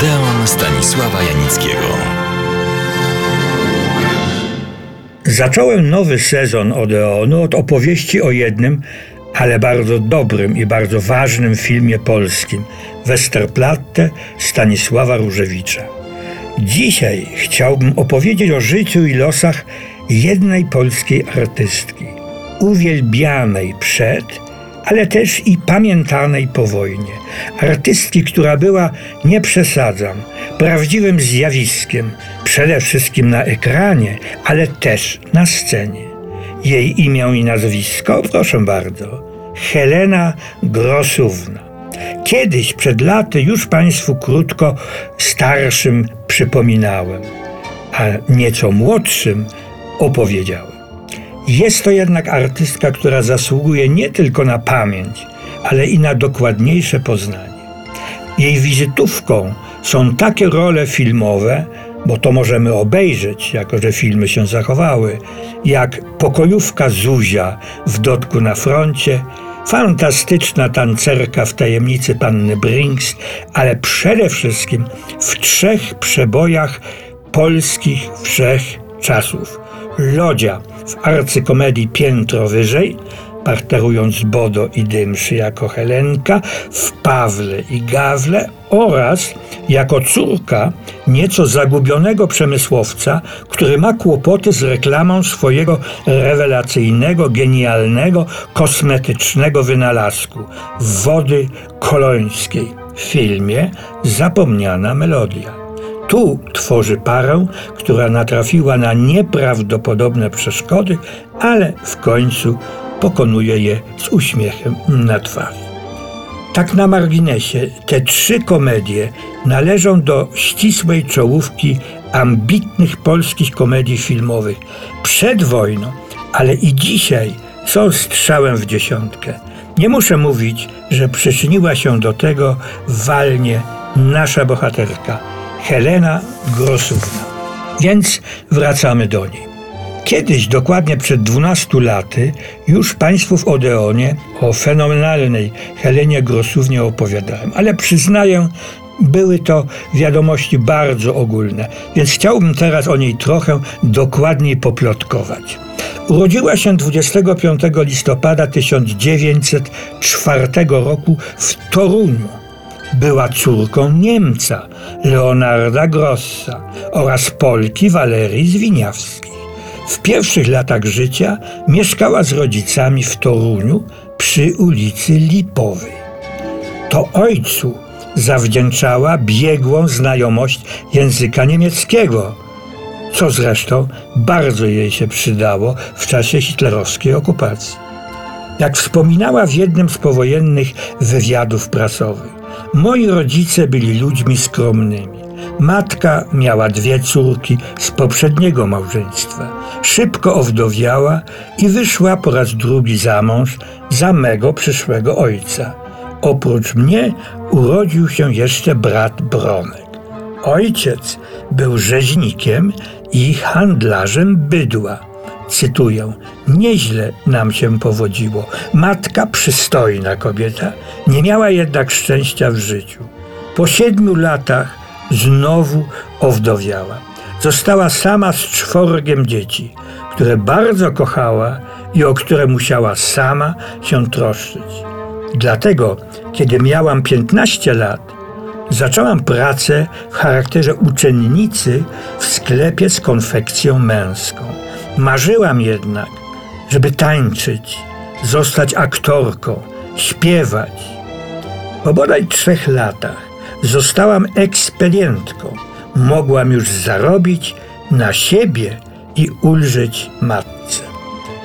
Odeon Stanisława Janickiego. Zacząłem nowy sezon Odeonu od opowieści o jednym, ale bardzo dobrym i bardzo ważnym filmie polskim Westerplatte Stanisława Różewicza. Dzisiaj chciałbym opowiedzieć o życiu i losach jednej polskiej artystki, uwielbianej przed ale też i pamiętanej po wojnie. Artystki, która była, nie przesadzam, prawdziwym zjawiskiem, przede wszystkim na ekranie, ale też na scenie. Jej imię i nazwisko, proszę bardzo, Helena Grosówna. Kiedyś, przed laty, już Państwu krótko starszym przypominałem, a nieco młodszym opowiedziałem. Jest to jednak artystka, która zasługuje nie tylko na pamięć, ale i na dokładniejsze poznanie. Jej wizytówką są takie role filmowe, bo to możemy obejrzeć, jako że filmy się zachowały, jak pokojówka Zuzia w Dotku na froncie, fantastyczna tancerka w tajemnicy panny Brinks, ale przede wszystkim w trzech przebojach polskich wszech czasów. Lodzia w arcykomedii Piętro Wyżej, parterując Bodo i Dymszy jako Helenka, w Pawle i Gawle oraz jako córka nieco zagubionego przemysłowca, który ma kłopoty z reklamą swojego rewelacyjnego, genialnego, kosmetycznego wynalazku wody kolońskiej w filmie Zapomniana Melodia. Tu tworzy parę, która natrafiła na nieprawdopodobne przeszkody, ale w końcu pokonuje je z uśmiechem na twarzy. Tak na marginesie, te trzy komedie należą do ścisłej czołówki ambitnych polskich komedii filmowych przed wojną, ale i dzisiaj są strzałem w dziesiątkę. Nie muszę mówić, że przyczyniła się do tego walnie nasza bohaterka Helena Grosówna. Więc wracamy do niej. Kiedyś, dokładnie przed 12 laty, już Państwu w Odeonie o fenomenalnej Helenie Grosównie opowiadałem, ale przyznaję, były to wiadomości bardzo ogólne, więc chciałbym teraz o niej trochę dokładniej poplotkować. Urodziła się 25 listopada 1904 roku w Toruniu była córką Niemca Leonarda Grossa oraz Polki Walerii Zwiniawskiej. W pierwszych latach życia mieszkała z rodzicami w Toruniu przy ulicy Lipowej. To ojcu zawdzięczała biegłą znajomość języka niemieckiego, co zresztą bardzo jej się przydało w czasie hitlerowskiej okupacji. Jak wspominała w jednym z powojennych wywiadów prasowych, Moi rodzice byli ludźmi skromnymi. Matka miała dwie córki z poprzedniego małżeństwa. Szybko owdowiała i wyszła po raz drugi za mąż za mego przyszłego ojca. Oprócz mnie urodził się jeszcze brat Bronek. Ojciec był rzeźnikiem i handlarzem bydła. Cytuję: Nieźle nam się powodziło. Matka przystojna kobieta, nie miała jednak szczęścia w życiu. Po siedmiu latach znowu owdowiała. Została sama z czworgiem dzieci, które bardzo kochała i o które musiała sama się troszczyć. Dlatego, kiedy miałam 15 lat, zaczęłam pracę w charakterze uczennicy w sklepie z konfekcją męską. Marzyłam jednak, żeby tańczyć, zostać aktorką, śpiewać. Po bodaj trzech latach zostałam ekspedientką. Mogłam już zarobić na siebie i ulżyć matce.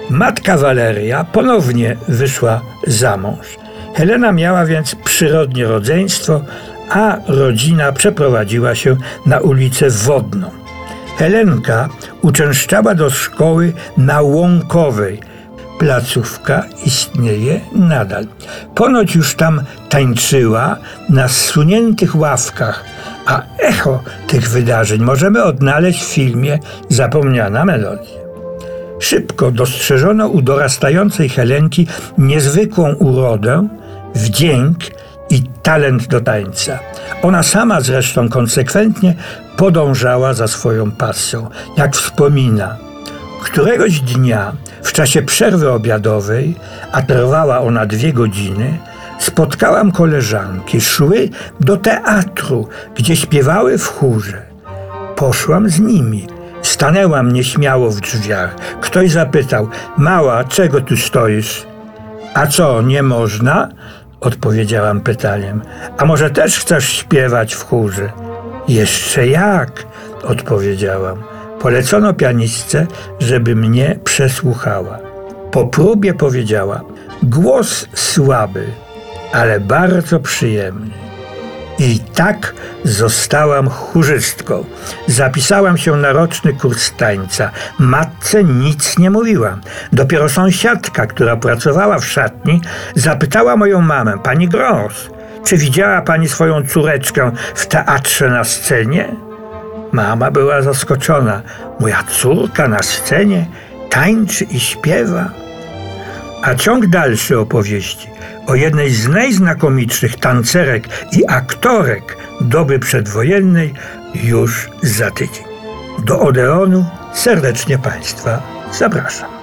Matka Waleria ponownie wyszła za mąż. Helena miała więc przyrodnie rodzeństwo, a rodzina przeprowadziła się na ulicę Wodną. Helenka uczęszczała do szkoły na Łąkowej. Placówka istnieje nadal. Ponoć już tam tańczyła na zsuniętych ławkach, a echo tych wydarzeń możemy odnaleźć w filmie Zapomniana melodia. Szybko dostrzeżono u dorastającej Helenki niezwykłą urodę, wdzięk i talent do tańca. Ona sama zresztą konsekwentnie podążała za swoją pasją. Jak wspomina, któregoś dnia w czasie przerwy obiadowej, a trwała ona dwie godziny, spotkałam koleżanki. Szły do teatru, gdzie śpiewały w chórze. Poszłam z nimi. Stanęłam nieśmiało w drzwiach. Ktoś zapytał: Mała, czego tu stoisz? A co, nie można? Odpowiedziałam pytaniem. A może też chcesz śpiewać w chórze? Jeszcze jak? Odpowiedziałam. Polecono pianistce, żeby mnie przesłuchała. Po próbie powiedziała: Głos słaby, ale bardzo przyjemny. I tak zostałam chórzystką. Zapisałam się na roczny kurs tańca. Matce nic nie mówiłam. Dopiero sąsiadka, która pracowała w szatni, zapytała moją mamę, pani Gros, czy widziała pani swoją córeczkę w teatrze na scenie? Mama była zaskoczona. Moja córka na scenie tańczy i śpiewa. A ciąg dalszy opowieści o jednej z najznakomitszych tancerek i aktorek doby przedwojennej już za tydzień. Do Odeonu serdecznie Państwa zapraszam.